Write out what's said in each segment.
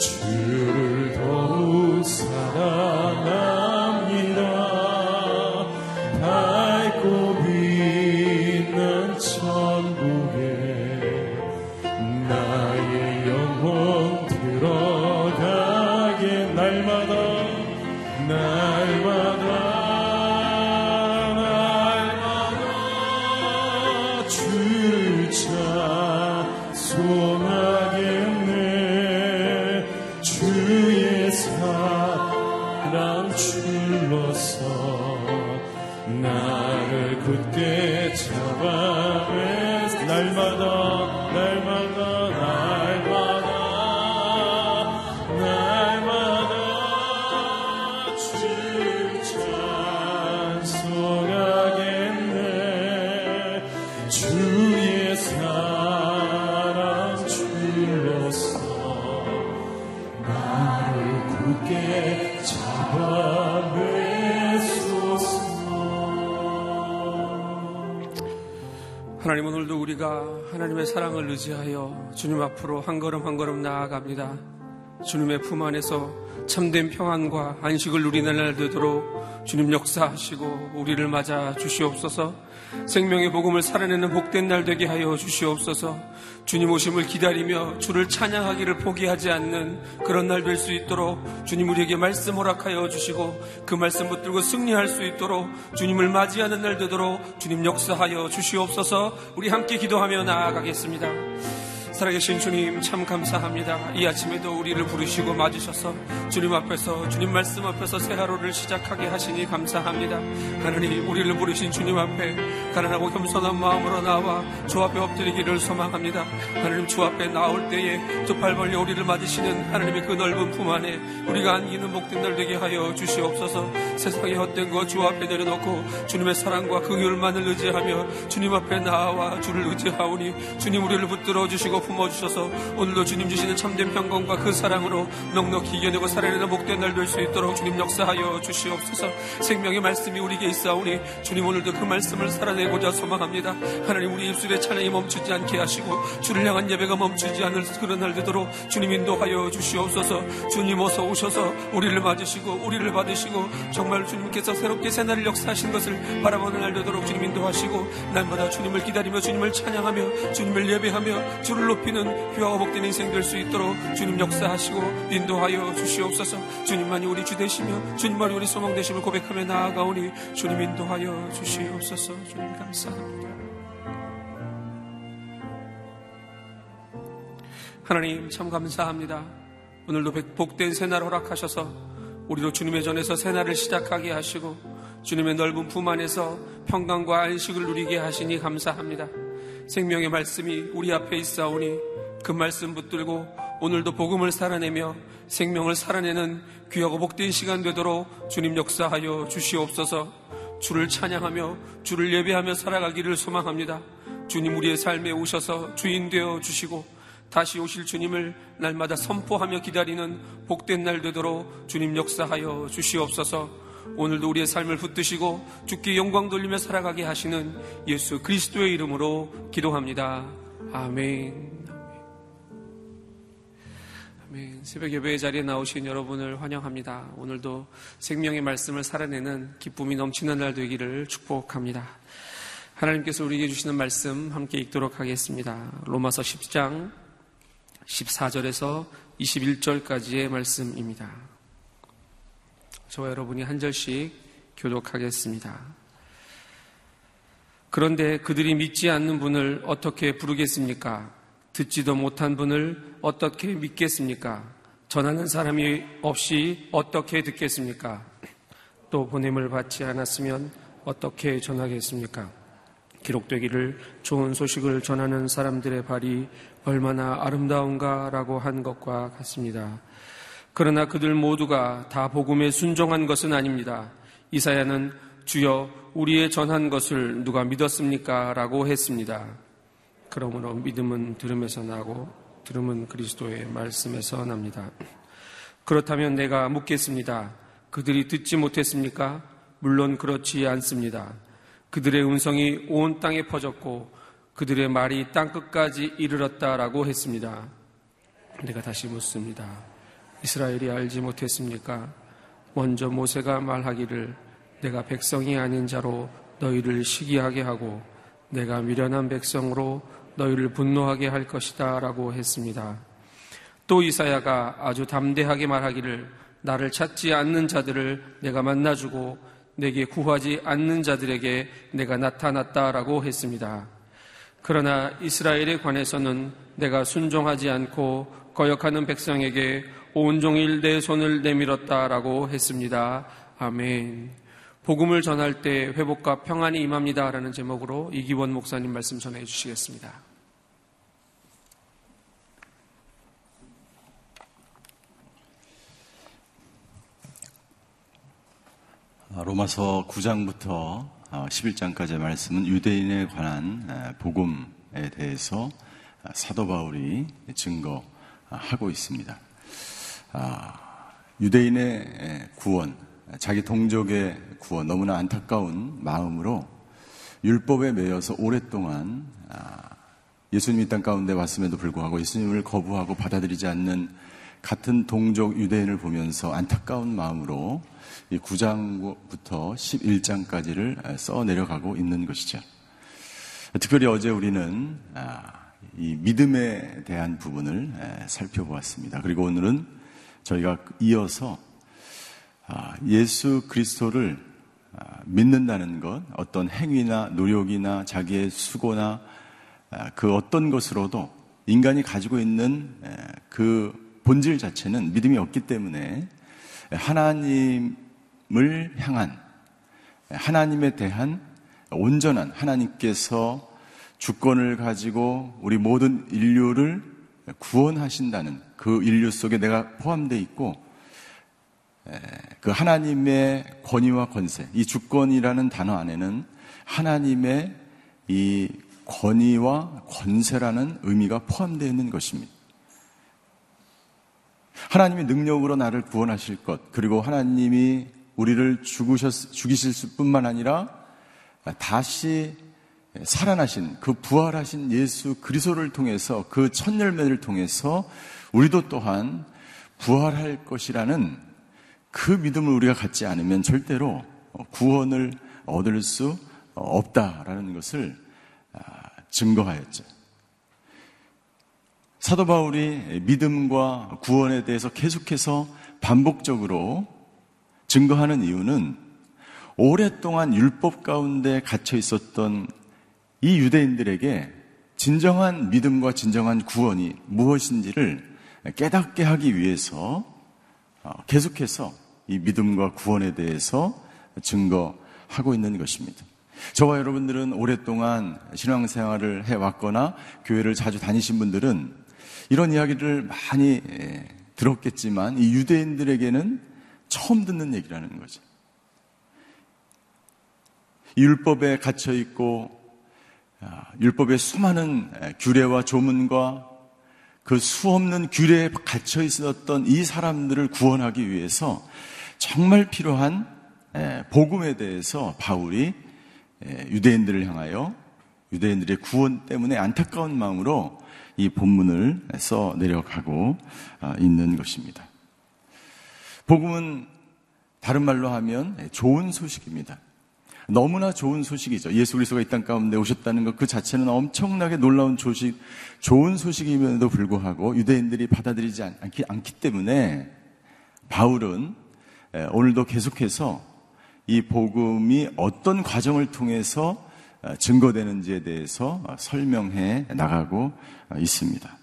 to 하나님의 사랑을 의지하여 주님 앞으로 한 걸음 한 걸음 나아갑니다. 주님의 품 안에서 참된 평안과 안식을 누리는 날 되도록 주님 역사하시고 우리를 맞아 주시옵소서. 생명의 복음을 살아내는 복된 날 되게 하여 주시옵소서. 주님 오심을 기다리며 주를 찬양하기를 포기하지 않는 그런 날 될 수 있도록 주님 우리에게 말씀 허락하여 주시고 그 말씀 붙들고 승리할 수 있도록 주님을 맞이하는 날 되도록 주님 역사하여 주시옵소서. 우리 함께 기도하며 나아가겠습니다. 살아계신 주님 참 감사합니다. 이 아침에도 우리를 부르시고 맞으셔서 주님 앞에서 주님 말씀 앞에서 새 하루를 시작하게 하시니 감사합니다. 하나님 우리를 부르신 주님 앞에 가난하고 겸손한 마음으로 나와 주 앞에 엎드리기를 소망합니다. 하나님 주 앞에 나올 때에 두 팔 벌려 우리를 맞으시는 하나님의 그 넓은 품 안에 우리가 안기는 복된 날 되게 하여 주시옵소서 세상의 헛된 것주 앞에 내려놓고 주님의 사랑과 긍휼만을 의지하며 주님 앞에 나와 주를 의지하오니 주님 우리를 붙들어 주시고 품어주셔서 오늘도 주님 주시는 참된 평강과 그 사랑으로 넉넉히 이겨내고 살아내는 복된 날 될 수 있도록 주님 역사하여 주시옵소서. 생명의 말씀이 우리에게 있사오니 주님 오늘도 그 말씀을 살아내고자 소망합니다. 하나님 우리 입술의 찬양이 멈추지 않게 하시고 주를 향한 예배가 멈추지 않을 그런 날 되도록 주님 인도하여 주시옵소서. 주님 어서 오셔서 우리를 맞으시고 우리를 받으시고 정말 주님께서 새롭게 새날을 역사하신 것을 바라보는 날 되도록 주님 인도하시고 날마다 주님을 기다리며 주님을 찬양하며 주님을 예배하며 주를 높 높이는 귀하고 복된 인생 될 수 있도록 주님 역사하시고 인도하여 주시옵소서. 주님만이 우리 주 되시며 주님만이 우리 소망 되심을 고백하며 나아가오니 주님 인도하여 주시옵소서. 주님 감사합니다. 하나님 참 감사합니다. 오늘도 복된 새날 허락하셔서 우리로 주님의 전에서 새날을 시작하게 하시고 주님의 넓은 품 안에서 평강과 안식을 누리게 하시니 감사합니다. 생명의 말씀이 우리 앞에 있사오니 그 말씀 붙들고 오늘도 복음을 살아내며 생명을 살아내는 귀하고 복된 시간 되도록 주님 역사하여 주시옵소서 주를 찬양하며 주를 예배하며 살아가기를 소망합니다. 주님 우리의 삶에 오셔서 주인 되어 주시고 다시 오실 주님을 날마다 선포하며 기다리는 복된 날 되도록 주님 역사하여 주시옵소서 오늘도 우리의 삶을 붙드시고 죽기 영광 돌리며 살아가게 하시는 예수 그리스도의 이름으로 기도합니다. 아멘. 아멘. 새벽 예배의 자리에 나오신 여러분을 환영합니다. 오늘도 생명의 말씀을 살아내는 기쁨이 넘치는 날 되기를 축복합니다. 하나님께서 우리에게 주시는 말씀 함께 읽도록 하겠습니다. 로마서 10장 14절에서 21절까지의 말씀입니다. 저와 여러분이 한 절씩 교독하겠습니다. 그런데 그들이 믿지 않는 분을 어떻게 부르겠습니까? 듣지도 못한 분을 어떻게 믿겠습니까? 전하는 사람이 없이 어떻게 듣겠습니까? 또 보냄을 받지 않았으면 어떻게 전하겠습니까? 기록되기를 좋은 소식을 전하는 사람들의 발이 얼마나 아름다운가라고 한 것과 같습니다. 그러나 그들 모두가 다 복음에 순종한 것은 아닙니다. 이사야는 주여 우리의 전한 것을 누가 믿었습니까? 라고 했습니다. 그러므로 믿음은 들음에서 나고 들음은 그리스도의 말씀에서 납니다. 그렇다면 내가 묻겠습니다. 그들이 듣지 못했습니까? 물론 그렇지 않습니다. 그들의 음성이 온 땅에 퍼졌고 그들의 말이 땅 끝까지 이르렀다라고 했습니다. 내가 다시 묻습니다. 이스라엘이 알지 못했습니까? 먼저 모세가 말하기를 내가 백성이 아닌 자로 너희를 시기하게 하고 내가 미련한 백성으로 너희를 분노하게 할 것이다 라고 했습니다. 또 이사야가 아주 담대하게 말하기를 나를 찾지 않는 자들을 내가 만나주고 내게 구하지 않는 자들에게 내가 나타났다 라고 했습니다. 그러나 이스라엘에 관해서는 내가 순종하지 않고 거역하는 백성에게 온종일 내 손을 내밀었다라고 했습니다. 아멘. 복음을 전할 때 회복과 평안이 임합니다라는 제목으로 이기원 목사님 말씀 전해 주시겠습니다. 아, 로마서 9장부터 11장까지의 아, 말씀은 유대인에 관한 복음에 대해서 아, 사도 바울이 증거하고 있습니다. 유대인의 구원, 자기 동족의 구원, 너무나 안타까운 마음으로 율법에 매여서 오랫동안 예수님이 땅 가운데 왔음에도 불구하고 예수님을 거부하고 받아들이지 않는 같은 동족 유대인을 보면서 안타까운 마음으로 이 9장부터 11장까지를 써 내려가고 있는 것이죠. 특별히 어제 우리는 아, 이 믿음에 대한 부분을 살펴보았습니다. 그리고 오늘은 저희가 이어서 아, 예수 그리스도를 아, 믿는다는 것, 어떤 행위나 노력이나 자기의 수고나 그 어떤 것으로도 인간이 가지고 있는 그 본질 자체는 믿음이 없기 때문에 하나님을 향한 하나님에 대한 온전한 하나님께서 주권을 가지고 우리 모든 인류를 구원하신다는 그 인류 속에 내가 포함되어 있고 그 하나님의 권위와 권세, 이 주권이라는 단어 안에는 하나님의 이 권위와 권세라는 의미가 포함되어 있는 것입니다. 하나님의 능력으로 나를 구원하실 것, 그리고 하나님이 우리를 죽으셨, 죽이실 뿐만 아니라 다시 살아나신 그 부활하신 예수 그리스도를 통해서 그 첫 열매를 통해서 우리도 또한 부활할 것이라는 그 믿음을 우리가 갖지 않으면 절대로 구원을 얻을 수 없다라는 것을 아, 증거하였죠. 사도 바울이 믿음과 구원에 대해서 계속해서 반복적으로 증거하는 이유는 오랫동안 율법 가운데 갇혀 있었던 이 유대인들에게 진정한 믿음과 진정한 구원이 무엇인지를 깨닫게 하기 위해서 어, 계속해서 이 믿음과 구원에 대해서 증거하고 있는 것입니다. 저와 여러분들은 오랫동안 신앙생활을 해왔거나 교회를 자주 다니신 분들은 이런 이야기를 많이 들었겠지만 이 유대인들에게는 처음 듣는 얘기라는 거죠. 율법에 갇혀 있고 아, 율법의 수많은 규례와 조문과 그 수없는 규례에 갇혀 있었던 이 사람들을 구원하기 위해서 정말 필요한 복음에 대해서 바울이 유대인들을 향하여 유대인들의 구원 때문에 안타까운 마음으로 이 본문을 써 내려가고 아, 있는 것입니다. 복음은 다른 말로 하면 좋은 소식입니다. 너무나 좋은 소식이죠. 예수 그리스도가 이 땅 가운데 오셨다는 것 그 자체는 엄청나게 놀라운 소식, 좋은 소식임에도 불구하고 유대인들이 받아들이지 않기, 않기 때문에 바울은 오늘도 계속해서 이 복음이 어떤 과정을 통해서 증거되는지에 대해서 설명해 나가고 있습니다.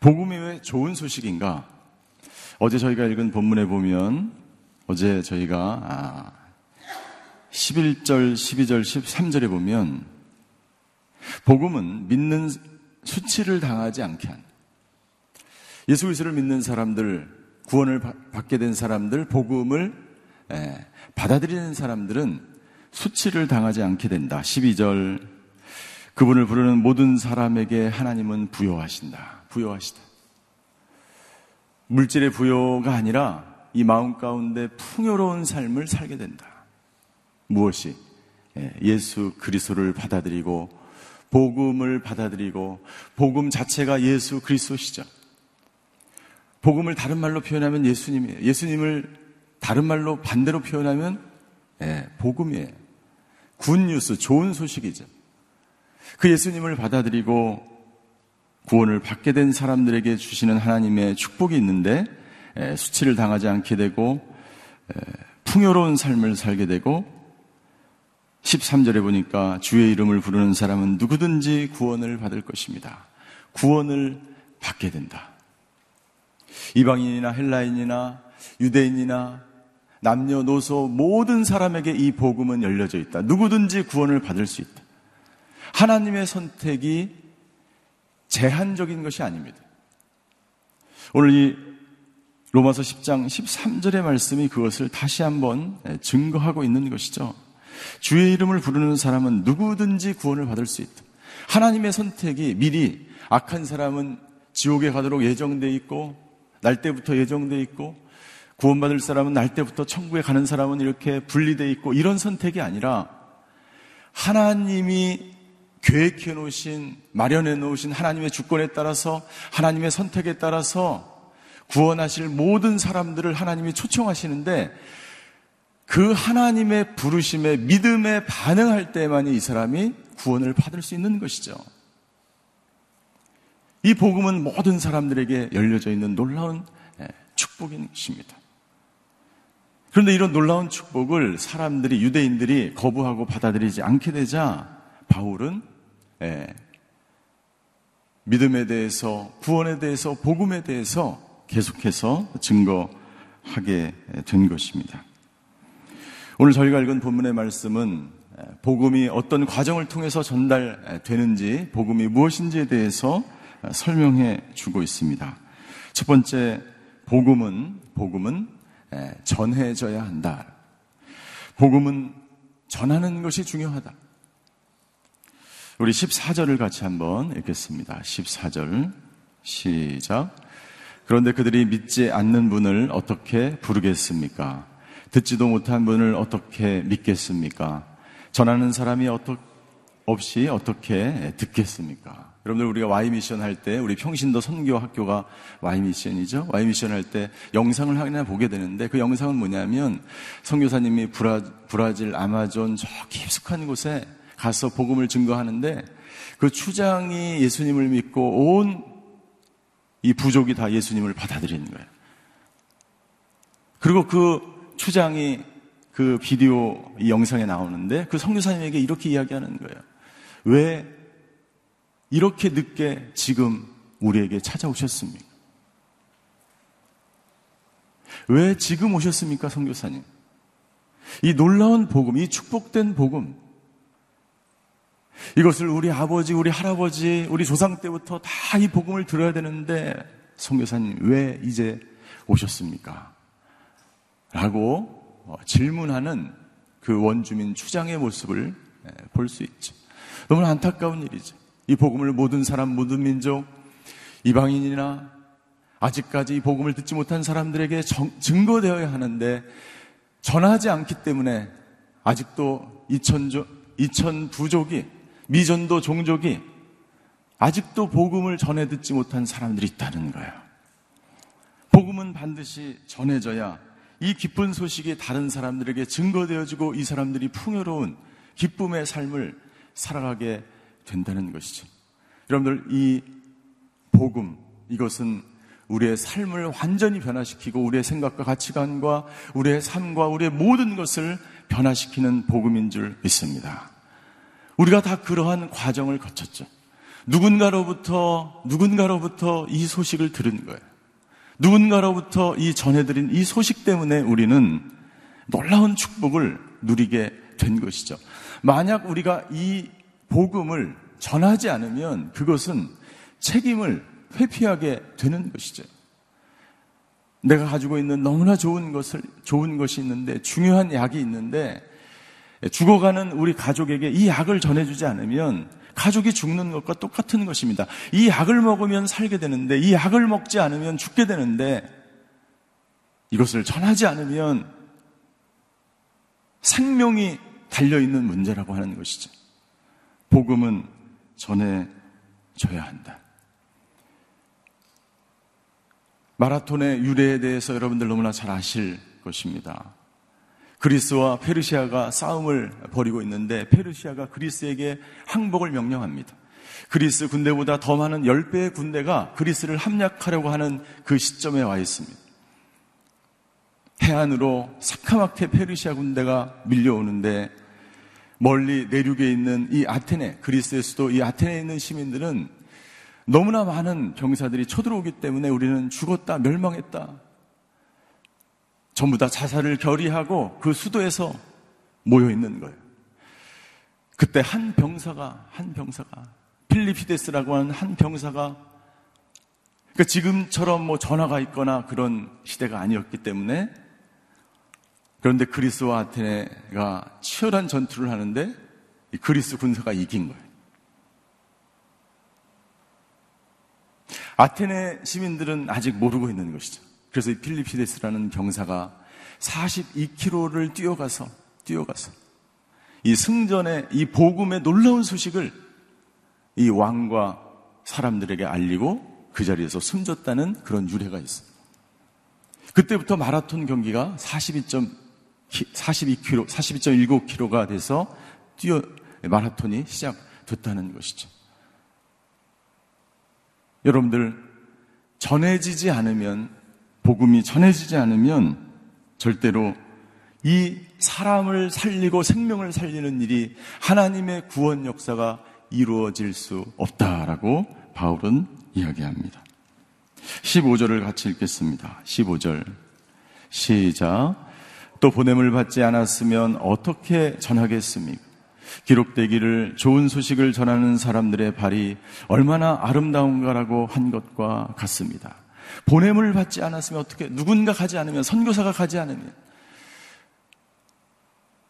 복음이 왜 좋은 소식인가? 어제 저희가 읽은 본문에 보면 어제 저희가 11절, 12절, 13절에 보면 복음은 믿는 수치를 당하지 않게 한 예수 그리스도를 믿는 사람들, 구원을 받게 된 사람들, 복음을 받아들이는 사람들은 수치를 당하지 않게 된다. 12절 그분을 부르는 모든 사람에게 하나님은 부여하신다. 부여하시다. 물질의 부여가 아니라 이 마음 가운데 풍요로운 삶을 살게 된다. 무엇이? 예, 예수 그리스도를 받아들이고 복음을 받아들이고 복음 자체가 예수 그리스도시죠. 복음을 다른 말로 표현하면 예수님이에요. 예수님을 다른 말로 반대로 표현하면 예, 복음이에요. 굿뉴스, 좋은 소식이죠. 그 예수님을 받아들이고 구원을 받게 된 사람들에게 주시는 하나님의 축복이 있는데 예, 수치를 당하지 않게 되고 풍요로운 삶을 살게 되고 13절에 보니까 주의 이름을 부르는 사람은 누구든지 구원을 받을 것입니다. 구원을 받게 된다. 이방인이나 헬라인이나 유대인이나 남녀노소 모든 사람에게 이 복음은 열려져 있다. 누구든지 구원을 받을 수 있다. 하나님의 선택이 제한적인 것이 아닙니다. 오늘 이 로마서 10장 13절의 말씀이 그것을 다시 한번 증거하고 있는 것이죠. 주의 이름을 부르는 사람은 누구든지 구원을 받을 수 있다. 하나님의 선택이 미리 악한 사람은 지옥에 가도록 예정돼 있고 날 때부터 예정돼 있고 구원받을 사람은 날 때부터 천국에 가는 사람은 이렇게 분리돼 있고 이런 선택이 아니라 하나님이 계획해 놓으신 마련해 놓으신 하나님의 주권에 따라서 하나님의 선택에 따라서 구원하실 모든 사람들을 하나님이 초청하시는데 그 하나님의 부르심에 믿음에 반응할 때만이 이 사람이 구원을 받을 수 있는 것이죠. 이 복음은 모든 사람들에게 열려져 있는 놀라운 예, 축복인 것입니다. 그런데 이런 놀라운 축복을 사람들이 유대인들이 거부하고 받아들이지 않게 되자 바울은 예, 믿음에 대해서 구원에 대해서 복음에 대해서 계속해서 증거하게 된 것입니다. 오늘 저희가 읽은 본문의 말씀은 복음이 어떤 과정을 통해서 전달되는지, 복음이 무엇인지에 대해서 설명해 주고 있습니다. 첫 번째, 복음은, 복음은 전해져야 한다. 복음은 전하는 것이 중요하다. 우리 14절을 같이 한번 읽겠습니다. 14절, 시작. 그런데 그들이 믿지 않는 분을 어떻게 부르겠습니까? 듣지도 못한 분을 어떻게 믿겠습니까? 전하는 사람이 어떠, 없이 어떻게 듣겠습니까? 여러분들 우리가 Y 미션 할 때 우리 평신도 선교 학교가 Y 미션이죠. Y 미션 할 때 영상을 하나 보게 되는데 그 영상은 뭐냐면 선교사님이 브라, 브라질 아마존 저 깊숙한 곳에 가서 복음을 증거하는데 그 추장이 예수님을 믿고 온 이 부족이 다 예수님을 받아들이는 거예요. 그리고 그 추장이 그 비디오 이 영상에 나오는데 그 성교사님에게 이렇게 이야기하는 거예요. 왜 이렇게 늦게 지금 우리에게 찾아오셨습니까? 왜 지금 오셨습니까, 성교사님? 이 놀라운 복음, 이 축복된 복음, 이것을 우리 아버지, 우리 할아버지, 우리 조상 때부터 다 이 복음을 들어야 되는데, 성교사님, 왜 이제 오셨습니까? 라고 어, 질문하는 그 원주민 추장의 모습을 볼 수 있죠. 너무나 안타까운 일이죠. 이 복음을 모든 사람, 모든 민족, 이방인이나 아직까지 이 복음을 듣지 못한 사람들에게 정, 증거되어야 하는데 전하지 않기 때문에 아직도 이천조, 이천 부족이 미전도 종족이 아직도 복음을 전해 듣지 못한 사람들이 있다는 거예요. 복음은 반드시 전해져야 이 기쁜 소식이 다른 사람들에게 증거되어지고 이 사람들이 풍요로운 기쁨의 삶을 살아가게 된다는 것이죠. 여러분들 이 복음 이것은 우리의 삶을 완전히 변화시키고 우리의 생각과 가치관과 우리의 삶과 우리의 모든 것을 변화시키는 복음인 줄 믿습니다. 우리가 다 그러한 과정을 거쳤죠. 누군가로부터 누군가로부터 이 소식을 들은 거예요. 누군가로부터 이 전해드린 이 소식 때문에 우리는 놀라운 축복을 누리게 된 것이죠. 만약 우리가 이 복음을 전하지 않으면 그것은 책임을 회피하게 되는 것이죠. 내가 가지고 있는 너무나 좋은 것을, 좋은 것이 있는데, 중요한 약이 있는데, 죽어가는 우리 가족에게 이 약을 전해주지 않으면 가족이 죽는 것과 똑같은 것입니다. 이 약을 먹으면 살게 되는데, 이 약을 먹지 않으면 죽게 되는데, 이것을 전하지 않으면 생명이 달려있는 문제라고 하는 것이죠. 복음은 전해줘야 한다. 마라톤의 유래에 대해서 여러분들 너무나 잘 아실 것입니다. 그리스와 페르시아가 싸움을 벌이고 있는데 페르시아가 그리스에게 항복을 명령합니다. 그리스 군대보다 더 많은 10배의 군대가 그리스를 함락하려고 하는 그 시점에 와 있습니다. 해안으로 사카마케 페르시아 군대가 밀려오는데 멀리 내륙에 있는 이 아테네, 그리스의 수도 이 아테네에 있는 시민들은 너무나 많은 병사들이 쳐들어오기 때문에 우리는 죽었다, 멸망했다. 전부 다 자살을 결의하고 그 수도에서 모여 있는 거예요. 그때 한 병사가, 한 병사가, 필리피데스라고 하는 한 병사가, 그러니까 지금처럼 뭐 전화가 있거나 그런 시대가 아니었기 때문에 그런데 그리스와 아테네가 치열한 전투를 하는데 그리스 군사가 이긴 거예요. 아테네 시민들은 아직 모르고 있는 것이죠. 그래서 이 필리피데스라는 병사가 42km를 뛰어가서 뛰어가서 이 승전의 이 복음의 놀라운 소식을 이 왕과 사람들에게 알리고 그 자리에서 숨졌다는 그런 유래가 있습니다. 그때부터 마라톤 경기가 42점 42km, 42.19km가 돼서 뛰어 마라톤이 시작됐다는 것이죠. 여러분들 전해지지 않으면 복음이 전해지지 않으면 절대로 이 사람을 살리고 생명을 살리는 일이 하나님의 구원 역사가 이루어질 수 없다라고 바울은 이야기합니다. 15절을 같이 읽겠습니다. 15절. 시작. 또 보냄을 받지 않았으면 어떻게 전하겠습니까? 기록되기를 좋은 소식을 전하는 사람들의 발이 얼마나 아름다운가라고 한 것과 같습니다. 보냄을 받지 않았으면 어떻게 누군가 가지 않으면 선교사가 가지 않으면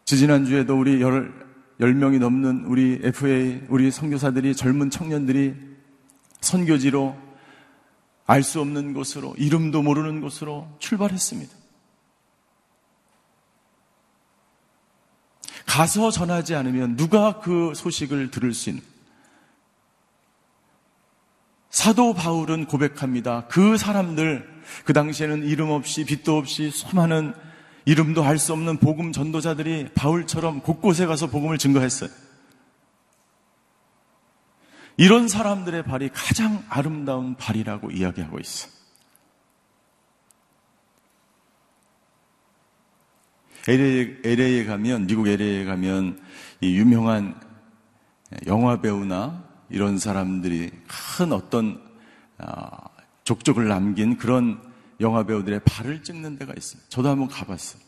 지지난주에도 우리 열, 열 명이 넘는 우리 FA 우리 선교사들이 젊은 청년들이 선교지로 알 수 없는 곳으로 이름도 모르는 곳으로 출발했습니다. 가서 전하지 않으면 누가 그 소식을 들을 수 있는 사도 바울은 고백합니다. 그 사람들, 그 당시에는 이름 없이 빛도 없이 수많은 이름도 알 수 없는 복음 전도자들이 바울처럼 곳곳에 가서 복음을 증거했어요. 이런 사람들의 발이 가장 아름다운 발이라고 이야기하고 있어요. LA에, LA에 가면, 미국 LA에 가면 이 유명한 영화 배우나 이런 사람들이 큰 어떤 아, 족적을 남긴 그런 영화 배우들의 발을 찍는 데가 있어요. 저도 한번 가봤어요.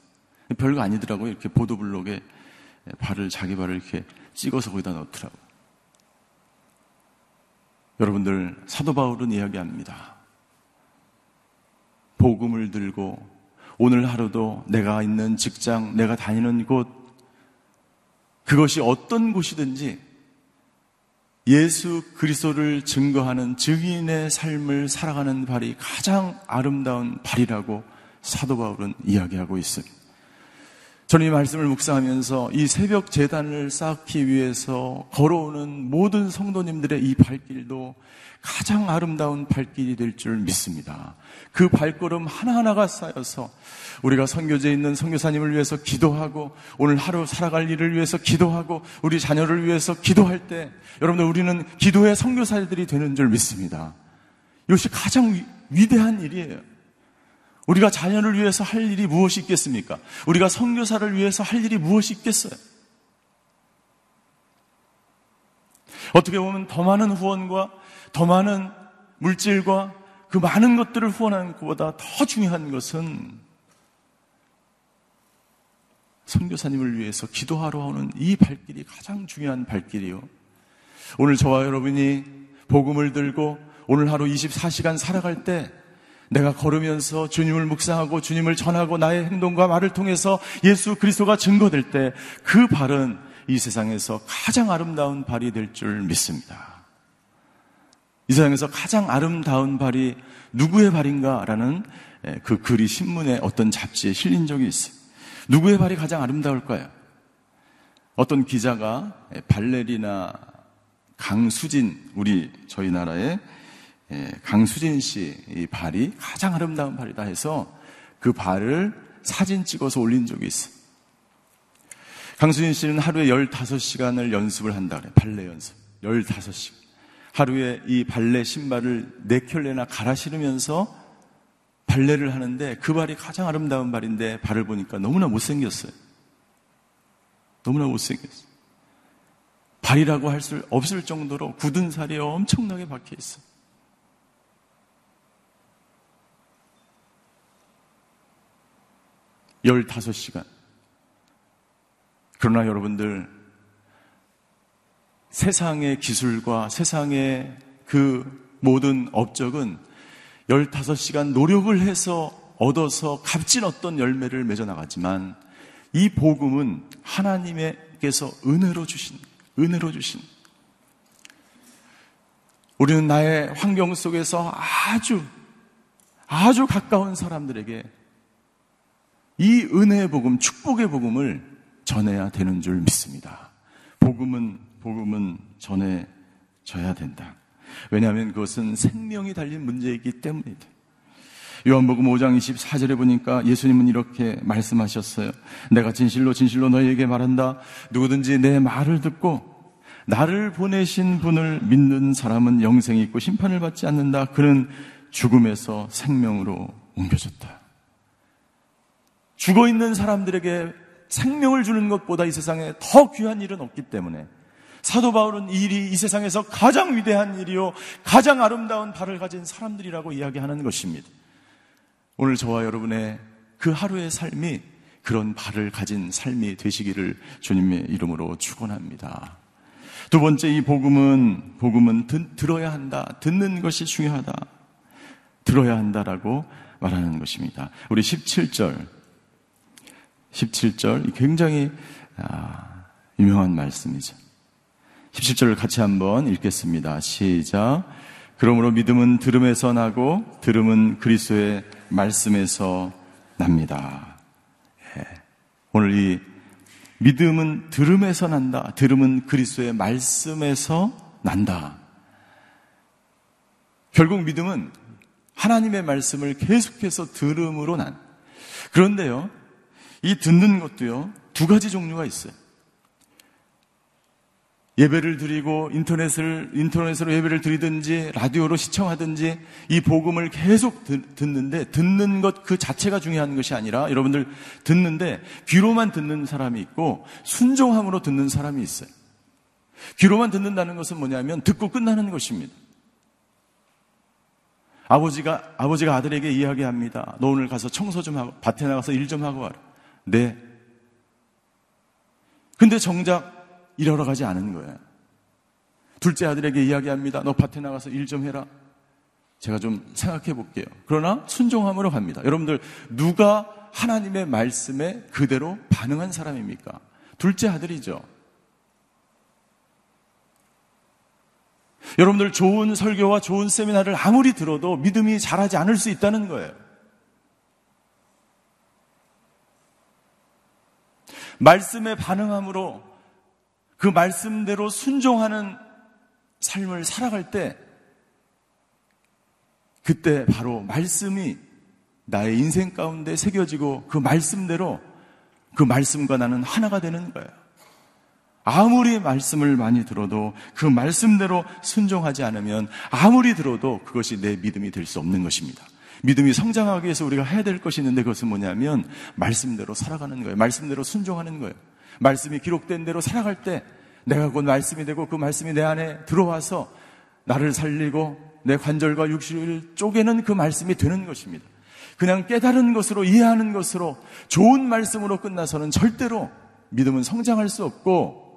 별거 아니더라고요. 이렇게 보도블록에 발을 자기 발을 이렇게 찍어서 거기다 넣더라고요. 여러분들 사도 바울은 이야기합니다. 복음을 들고 오늘 하루도 내가 있는 직장, 내가 다니는 곳 그것이 어떤 곳이든지 예수 그리스도를 증거하는 증인의 삶을 살아가는 발이 가장 아름다운 발이라고 사도 바울은 이야기하고 있습니다. 저는 이 말씀을 묵상하면서 이 새벽 재단을 쌓기 위해서 걸어오는 모든 성도님들의 이 발길도 가장 아름다운 발길이 될 줄 믿습니다. 그 발걸음 하나하나가 쌓여서 우리가 선교제에 있는 선교사님을 위해서 기도하고 오늘 하루 살아갈 일을 위해서 기도하고 우리 자녀를 위해서 기도할 때 여러분들 우리는 기도의 선교사들이 되는 줄 믿습니다. 이것이 가장 위, 위대한 일이에요. 우리가 자녀를 위해서 할 일이 무엇이 있겠습니까? 우리가 선교사를 위해서 할 일이 무엇이 있겠어요? 어떻게 보면 더 많은 후원과 더 많은 물질과 그 많은 것들을 후원하는 것보다 더 중요한 것은 선교사님을 위해서 기도하러 오는 이 발길이 가장 중요한 발길이요. 오늘 저와 여러분이 복음을 들고 오늘 하루 24시간 살아갈 때 내가 걸으면서 주님을 묵상하고 주님을 전하고 나의 행동과 말을 통해서 예수 그리스도가 증거될 때 그 발은 이 세상에서 가장 아름다운 발이 될 줄 믿습니다. 이 세상에서 가장 아름다운 발이 누구의 발인가라는 그 글이 신문에 어떤 잡지에 실린 적이 있어요. 누구의 발이 가장 아름다울까요? 어떤 기자가 발레리나 강수진, 우리 저희 나라의 강수진 씨 발이 가장 아름다운 발이다 해서 그 발을 사진 찍어서 올린 적이 있어요. 강수진 씨는 하루에 15시간을 연습을 한다 그래. 발레 연습. 15시간. 하루에 이 발레 신발을 4켤레나 갈아 신으면서 발레를 하는데 그 발이 가장 아름다운 발인데 발을 보니까 너무나 못생겼어요. 너무나 못생겼어요. 발이라고 할 수 없을 정도로 굳은 살이 엄청나게 박혀 있어요. 열다섯 시간. 그러나 여러분들, 세상의 기술과 세상의 그 모든 업적은 15시간 노력을 해서 얻어서 값진 어떤 열매를 맺어 나가지만 이 복음은 하나님께서 은혜로 주신, 은혜로 주신. 우리는 나의 환경 속에서 아주, 아주 가까운 사람들에게 이 은혜의 복음, 축복의 복음을 전해야 되는 줄 믿습니다. 복음은, 복음은 전해져야 된다. 왜냐하면 그것은 생명이 달린 문제이기 때문이다. 요한복음 5장 24절에 보니까 예수님은 이렇게 말씀하셨어요. 내가 진실로 진실로 너희에게 말한다. 누구든지 내 말을 듣고 나를 보내신 분을 믿는 사람은 영생이 있고 심판을 받지 않는다. 그는 죽음에서 생명으로 옮겨졌다. 죽어 있는 사람들에게 생명을 주는 것보다 이 세상에 더 귀한 일은 없기 때문에 사도 바울은 이 일이 이 세상에서 가장 위대한 일이요, 가장 아름다운 발을 가진 사람들이라고 이야기하는 것입니다. 오늘 저와 여러분의 그 하루의 삶이 그런 발을 가진 삶이 되시기를 주님의 이름으로 축원합니다. 두 번째 이 복음은 복음은 듣, 들어야 한다. 듣는 것이 중요하다. 들어야 한다라고 말하는 것입니다. 우리 17절 17절 굉장히 아, 유명한 말씀이죠. 17절을 같이 한번 읽겠습니다. 시작. 그러므로 믿음은 들음에서 나고 들음은 그리스도의 말씀에서 납니다. 예. 오늘 이 믿음은 들음에서 난다. 들음은 그리스도의 말씀에서 난다. 결국 믿음은 하나님의 말씀을 계속해서 들음으로 난. 그런데요, 이 듣는 것도요, 두 가지 종류가 있어요. 예배를 드리고 인터넷을 인터넷으로 예배를 드리든지 라디오로 시청하든지 이 복음을 계속 듣는데 듣는 것 그 자체가 중요한 것이 아니라 여러분들 듣는데 귀로만 듣는 사람이 있고 순종함으로 듣는 사람이 있어요. 귀로만 듣는다는 것은 뭐냐면 듣고 끝나는 것입니다. 아버지가 아버지가 아들에게 이야기합니다. 너 오늘 가서 청소 좀 하고 밭에 나가서 일 좀 하고 와라. 네. 근데 정작 일하러 가지 않은 거예요. 둘째 아들에게 이야기합니다. 너 밭에 나가서 일 좀 해라. 제가 좀 생각해 볼게요. 그러나 순종함으로 갑니다. 여러분들, 누가 하나님의 말씀에 그대로 반응한 사람입니까? 둘째 아들이죠. 여러분들 좋은 설교와 좋은 세미나를 아무리 들어도 믿음이 자라지 않을 수 있다는 거예요. 말씀에 반응함으로 그 말씀대로 순종하는 삶을 살아갈 때 그때 바로 말씀이 나의 인생 가운데 새겨지고 그 말씀대로 그 말씀과 나는 하나가 되는 거예요. 아무리 말씀을 많이 들어도 그 말씀대로 순종하지 않으면 아무리 들어도 그것이 내 믿음이 될 수 없는 것입니다. 믿음이 성장하기 위해서 우리가 해야 될 것이 있는데 그것은 뭐냐면 말씀대로 살아가는 거예요. 말씀대로 순종하는 거예요. 말씀이 기록된 대로 살아갈 때 내가 곧 말씀이 되고 그 말씀이 내 안에 들어와서 나를 살리고 내 관절과 육신을 쪼개는 그 말씀이 되는 것입니다. 그냥 깨달은 것으로 이해하는 것으로 좋은 말씀으로 끝나서는 절대로 믿음은 성장할 수 없고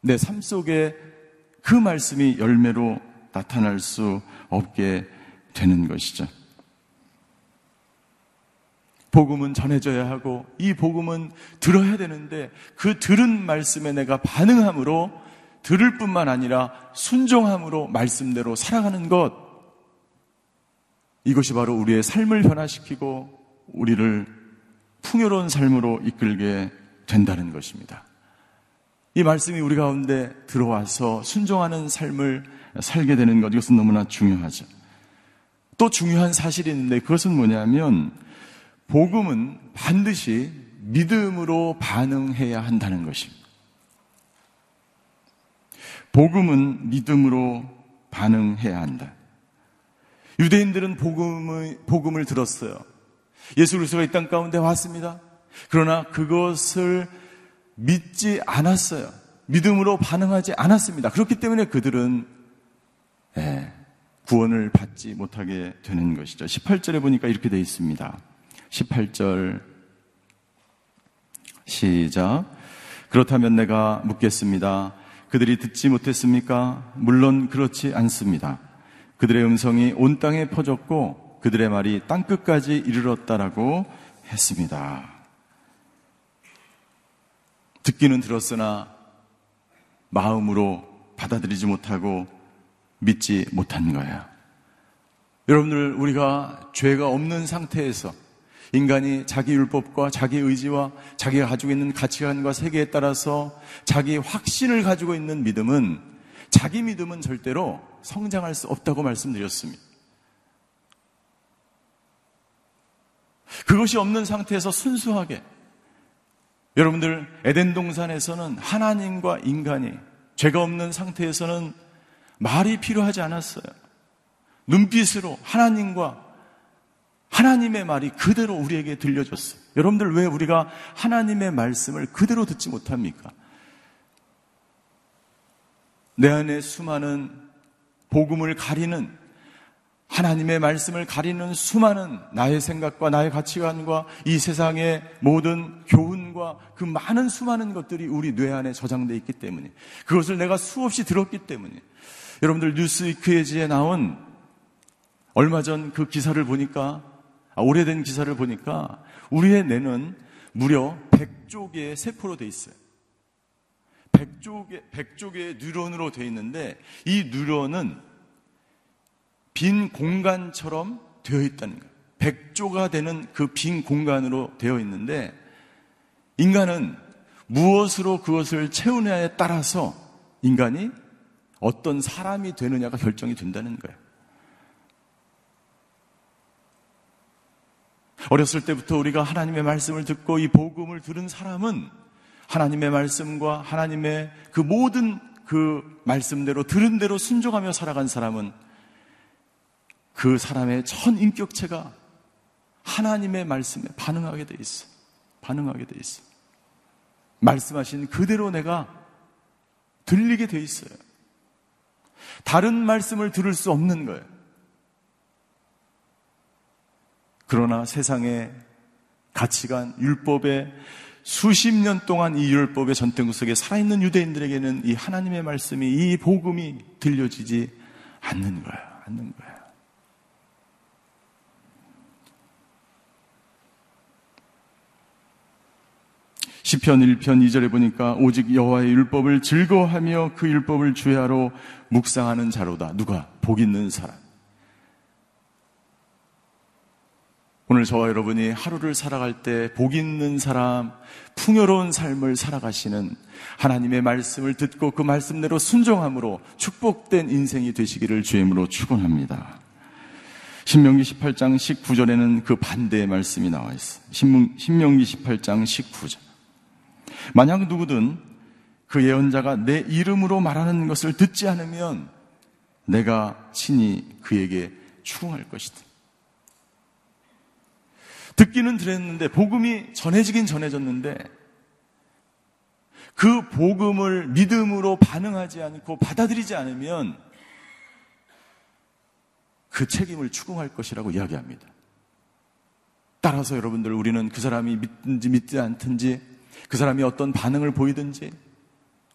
내 삶 속에 그 말씀이 열매로 나타날 수 없게 되는 것이죠. 복음은 전해져야 하고 이 복음은 들어야 되는데 그 들은 말씀에 내가 반응함으로 들을 뿐만 아니라 순종함으로 말씀대로 살아가는 것 이것이 바로 우리의 삶을 변화시키고 우리를 풍요로운 삶으로 이끌게 된다는 것입니다. 이 말씀이 우리 가운데 들어와서 순종하는 삶을 살게 되는 것 이것은 너무나 중요하죠. 또 중요한 사실이 있는데 그것은 뭐냐면 복음은 반드시 믿음으로 반응해야 한다는 것입니다. 복음은 믿음으로 반응해야 한다. 유대인들은 복음을, 복음을 들었어요. 예수 그리스도가 이 땅 가운데 왔습니다. 그러나 그것을 믿지 않았어요. 믿음으로 반응하지 않았습니다. 그렇기 때문에 그들은 예, 구원을 받지 못하게 되는 것이죠. 18절에 보니까 이렇게 되어 있습니다. 18절 시작. 그렇다면 내가 묻겠습니다. 그들이 듣지 못했습니까? 물론 그렇지 않습니다. 그들의 음성이 온 땅에 퍼졌고 그들의 말이 땅 끝까지 이르렀다라고 했습니다. 듣기는 들었으나 마음으로 받아들이지 못하고 믿지 못한 거예요. 여러분들 우리가 죄가 없는 상태에서 인간이 자기 율법과 자기 의지와 자기가 가지고 있는 가치관과 세계에 따라서 자기 확신을 가지고 있는 믿음은 자기 믿음은 절대로 성장할 수 없다고 말씀드렸습니다. 그것이 없는 상태에서 순수하게 여러분들 에덴 동산에서는 하나님과 인간이 죄가 없는 상태에서는 말이 필요하지 않았어요. 눈빛으로 하나님과 하나님의 말이 그대로 우리에게 들려줬어요. 여러분들 왜 우리가 하나님의 말씀을 그대로 듣지 못합니까? 내 안에 수많은 복음을 가리는 하나님의 말씀을 가리는 수많은 나의 생각과 나의 가치관과 이 세상의 모든 교훈과 그 많은 수많은 것들이 우리 뇌 안에 저장되어 있기 때문에 그것을 내가 수없이 들었기 때문에 여러분들 뉴스위크에지에 나온 얼마 전 그 기사를 보니까 아, 오래된 기사를 보니까 우리의 뇌는 무려 100조 개의 세포로 돼 있어요. 100조 개, 100조 개의 뉴런으로 돼 있는데 이 뉴런은 빈 공간처럼 되어 있다는 거예요. 100조가 되는 그 빈 공간으로 되어 있는데 인간은 무엇으로 그것을 채우냐에 따라서 인간이 어떤 사람이 되느냐가 결정이 된다는 거예요. 어렸을 때부터 우리가 하나님의 말씀을 듣고 이 복음을 들은 사람은 하나님의 말씀과 하나님의 그 모든 그 말씀대로 들은 대로 순종하며 살아간 사람은 그 사람의 천 인격체가 하나님의 말씀에 반응하게 돼 있어. 반응하게 돼 있어. 말씀하신 그대로 내가 들리게 돼 있어요. 다른 말씀을 들을 수 없는 거예요. 그러나 세상의 가치관, 율법에 수십 년 동안 이 율법의 전통 속에 살아있는 유대인들에게는 이 하나님의 말씀이, 이 복음이 들려지지 않는 거예요. 않는 거예요. 시편 1편 2절에 보니까 오직 여호와의 율법을 즐거워하며 그 율법을 주야로 묵상하는 자로다. 누가 복 있는 사람. 오늘 저와 여러분이 하루를 살아갈 때 복 있는 사람, 풍요로운 삶을 살아가시는 하나님의 말씀을 듣고 그 말씀대로 순종함으로 축복된 인생이 되시기를 주임으로 축원합니다. 신명기 18장 19절에는 그 반대의 말씀이 나와 있어요. 신명기 18장 19절. 만약 누구든 그 예언자가 내 이름으로 말하는 것을 듣지 않으면 내가 친히 그에게 추궁할 것이다. 듣기는 들었는데 복음이 전해지긴 전해졌는데 그 복음을 믿음으로 반응하지 않고 받아들이지 않으면 그 책임을 추궁할 것이라고 이야기합니다. 따라서 여러분들 우리는 그 사람이 믿든지 믿지 않든지 그 사람이 어떤 반응을 보이든지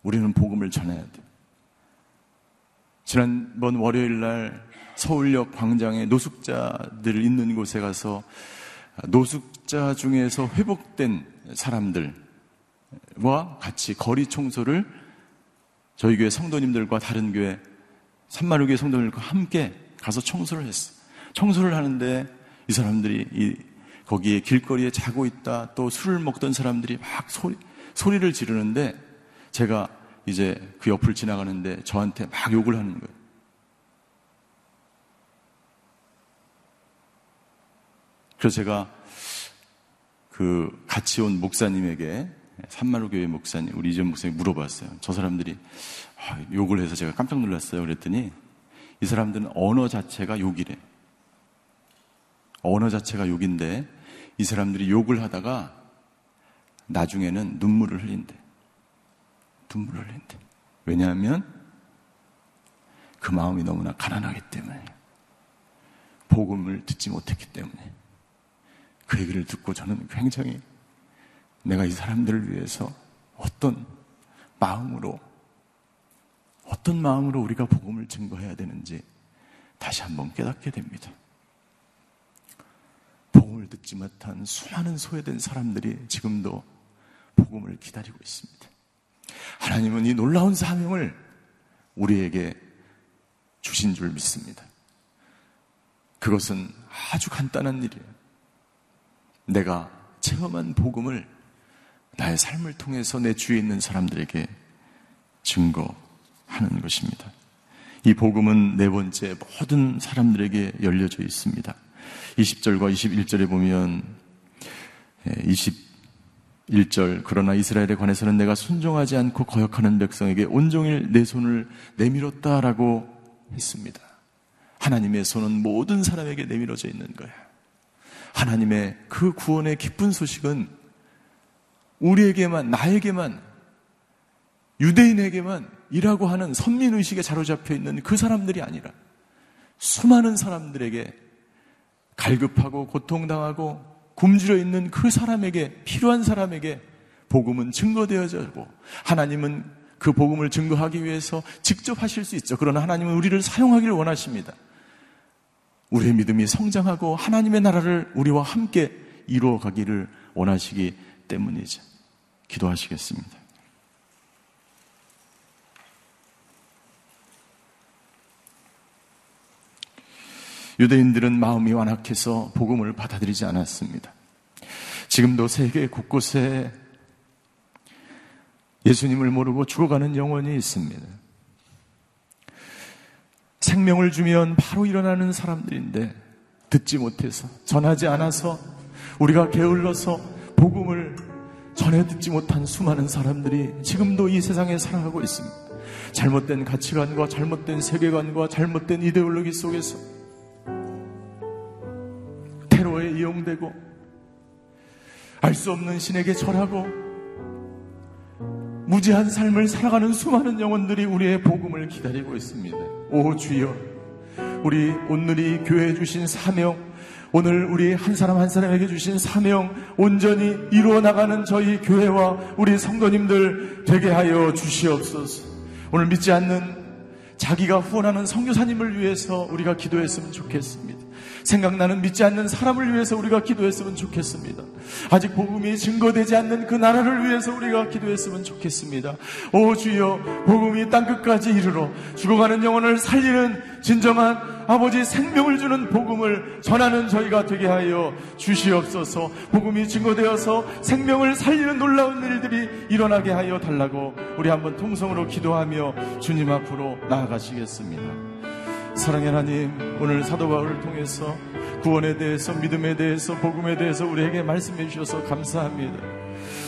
우리는 복음을 전해야 돼. 지난번 월요일 날 서울역 광장에 노숙자들 있는 곳에 가서 노숙자 중에서 회복된 사람들과 같이 거리 청소를 저희 교회 성도님들과 다른 교회 산마루교회 성도님들과 함께 가서 청소를 했어. 청소를 하는데 이 사람들이 이 거기에 길거리에 자고 있다 또 술을 먹던 사람들이 막 소리, 소리를 지르는데 제가 이제 그 옆을 지나가는데 저한테 막 욕을 하는 거예요. 그래서 제가 그 같이 온 목사님에게 산마루 교회 목사님, 우리 이전 목사님 물어봤어요. 저 사람들이 아, 욕을 해서 제가 깜짝 놀랐어요. 그랬더니 이 사람들은 언어 자체가 욕이래. 언어 자체가 욕인데 이 사람들이 욕을 하다가 나중에는 눈물을 흘린대. 눈물을 흘린대. 왜냐하면 그 마음이 너무나 가난하기 때문에 복음을 듣지 못했기 때문에 그 얘기를 듣고 저는 굉장히 내가 이 사람들을 위해서 어떤 마음으로 어떤 마음으로 우리가 복음을 증거해야 되는지 다시 한번 깨닫게 됩니다. 복음을 듣지 못한 수많은 소외된 사람들이 지금도 복음을 기다리고 있습니다. 하나님은 이 놀라운 사명을 우리에게 주신 줄 믿습니다. 그것은 아주 간단한 일이에요. 내가 체험한 복음을 나의 삶을 통해서 내 주위에 있는 사람들에게 증거하는 것입니다. 이 복음은 네 번째 모든 사람들에게 열려져 있습니다. 20절과 21절에 보면 21절 그러나 이스라엘에 관해서는 내가 순종하지 않고 거역하는 백성에게 온종일 내 손을 내밀었다라고 했습니다. 하나님의 손은 모든 사람에게 내밀어져 있는 거야. 하나님의 그 구원의 기쁜 소식은 우리에게만, 나에게만, 유대인에게만 이라고 하는 선민의식에 사로잡혀 있는 그 사람들이 아니라 수많은 사람들에게 갈급하고 고통당하고 굶주려 있는 그 사람에게, 필요한 사람에게 복음은 증거되어져고 하나님은 그 복음을 증거하기 위해서 직접 하실 수 있죠. 그러나 하나님은 우리를 사용하기를 원하십니다. 우리의 믿음이 성장하고 하나님의 나라를 우리와 함께 이루어 가기를 원하시기 때문이죠. 기도하시겠습니다. 유대인들은 마음이 완악해서 복음을 받아들이지 않았습니다. 지금도 세계 곳곳에 예수님을 모르고 죽어가는 영혼이 있습니다. 생명을 주면 바로 일어나는 사람들인데 듣지 못해서 전하지 않아서 우리가 게을러서 복음을 전해 듣지 못한 수많은 사람들이 지금도 이 세상에 살아가고 있습니다. 잘못된 가치관과 잘못된 세계관과 잘못된 이데올로기 속에서 테러에 이용되고 알 수 없는 신에게 절하고 무지한 삶을 살아가는 수많은 영혼들이 우리의 복음을 기다리고 있습니다. 오 주여, 우리 오늘이 교회 주신 사명, 오늘 우리 한 사람 한 사람에게 주신 사명 온전히 이루어 나가는 저희 교회와 우리 성도님들 되게 하여 주시옵소서. 오늘 믿지 않는 자기가 후원하는 성교사님을 위해서 우리가 기도했으면 좋겠습니다. 생각나는 믿지 않는 사람을 위해서 우리가 기도했으면 좋겠습니다. 아직 복음이 증거되지 않는 그 나라를 위해서 우리가 기도했으면 좋겠습니다. 오 주여 복음이 땅 끝까지 이르러 죽어가는 영혼을 살리는 진정한 아버지 생명을 주는 복음을 전하는 저희가 되게 하여 주시옵소서. 복음이 증거되어서 생명을 살리는 놀라운 일들이 일어나게 하여 달라고 우리 한번 통성으로 기도하며 주님 앞으로 나아가시겠습니다. 사랑의 하나님, 오늘 사도 바울을 통해서 구원에 대해서, 믿음에 대해서, 복음에 대해서 우리에게 말씀해 주셔서 감사합니다.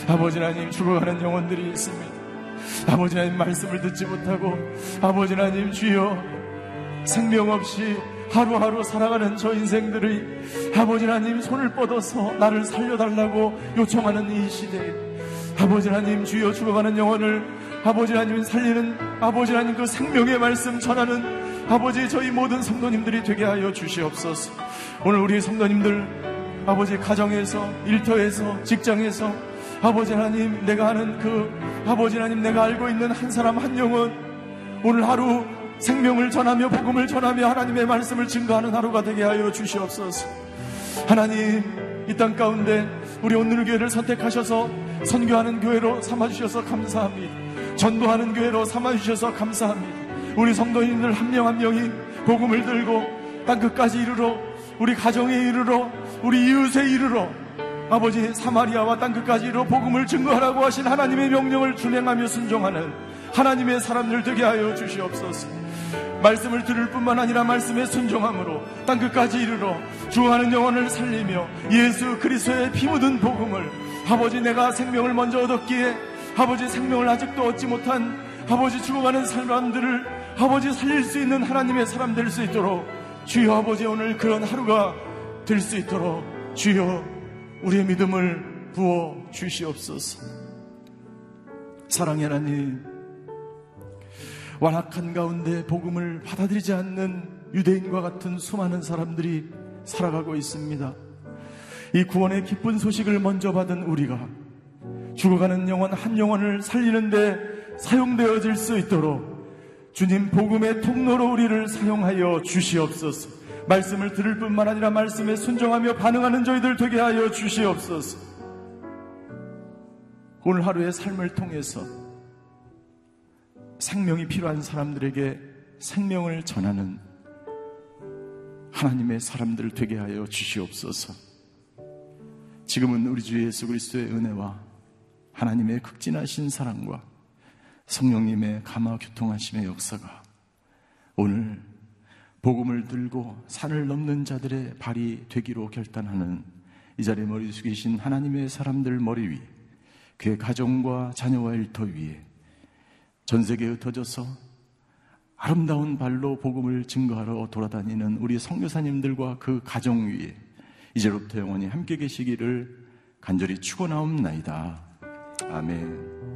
아버지 하나님, 죽어가는 영혼들이 있습니다. 아버지 하나님, 말씀을 듣지 못하고, 아버지 하나님, 주여, 생명 없이 하루하루 살아가는 저 인생들의 아버지 하나님 손을 뻗어서 나를 살려달라고 요청하는 이 시대에 아버지 하나님 주여 죽어가는 영혼을 아버지 하나님 살리는 아버지 하나님 그 생명의 말씀 전하는 아버지 저희 모든 성도님들이 되게 하여 주시옵소서. 오늘 우리 성도님들 아버지 가정에서 일터에서 직장에서 아버지 하나님 내가 하는 그 아버지 하나님 내가 알고 있는 한 사람 한 영혼 오늘 하루 생명을 전하며 복음을 전하며 하나님의 말씀을 증거하는 하루가 되게 하여 주시옵소서. 하나님 이 땅 가운데 우리 오늘 교회를 선택하셔서 선교하는 교회로 삼아 주셔서 감사합니다. 전도하는 교회로 삼아 주셔서 감사합니다. 우리 성도님들 한명한 명이 복음을 들고 땅 끝까지 이르러 우리 가정에 이르러 우리 이웃에 이르러 아버지 사마리아와 땅 끝까지 이르러 복음을 증거하라고 하신 하나님의 명령을 준행하며 순종하는 하나님의 사람들 되게 하여 주시옵소서. 말씀을 들을 뿐만 아니라 말씀에 순종함으로 땅 끝까지 이르러 주하는 영혼을 살리며 예수 그리스도의 피 묻은 복음을 아버지 내가 생명을 먼저 얻었기에 아버지 생명을 아직도 얻지 못한 아버지 죽어가는 사람들을 아버지 살릴 수 있는 하나님의 사람 될 수 있도록 주여 아버지 오늘 그런 하루가 될 수 있도록 주여 우리의 믿음을 부어 주시옵소서. 사랑의 하나님, 완악한 가운데 복음을 받아들이지 않는 유대인과 같은 수많은 사람들이 살아가고 있습니다. 이 구원의 기쁜 소식을 먼저 받은 우리가 죽어가는 영혼 한 영혼을 살리는데 사용되어질 수 있도록 주님 복음의 통로로 우리를 사용하여 주시옵소서. 말씀을 들을 뿐만 아니라 말씀에 순종하며 반응하는 저희들 되게 하여 주시옵소서. 오늘 하루의 삶을 통해서 생명이 필요한 사람들에게 생명을 전하는 하나님의 사람들 되게 하여 주시옵소서. 지금은 우리 주 예수 그리스도의 은혜와 하나님의 극진하신 사랑과 성령님의 감화 교통하심의 역사가 오늘 복음을 들고 산을 넘는 자들의 발이 되기로 결단하는 이 자리에 머리 숙이신 하나님의 사람들 머리 위, 그의 가정과 자녀와 일터 위에 전 세계에 흩어져서 아름다운 발로 복음을 증거하러 돌아다니는 우리 성교사님들과 그 가정 위에 이제로부터 영원히 함께 계시기를 간절히 축원하옵나이다. 아멘.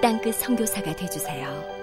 땅끝 성교사가 되주세요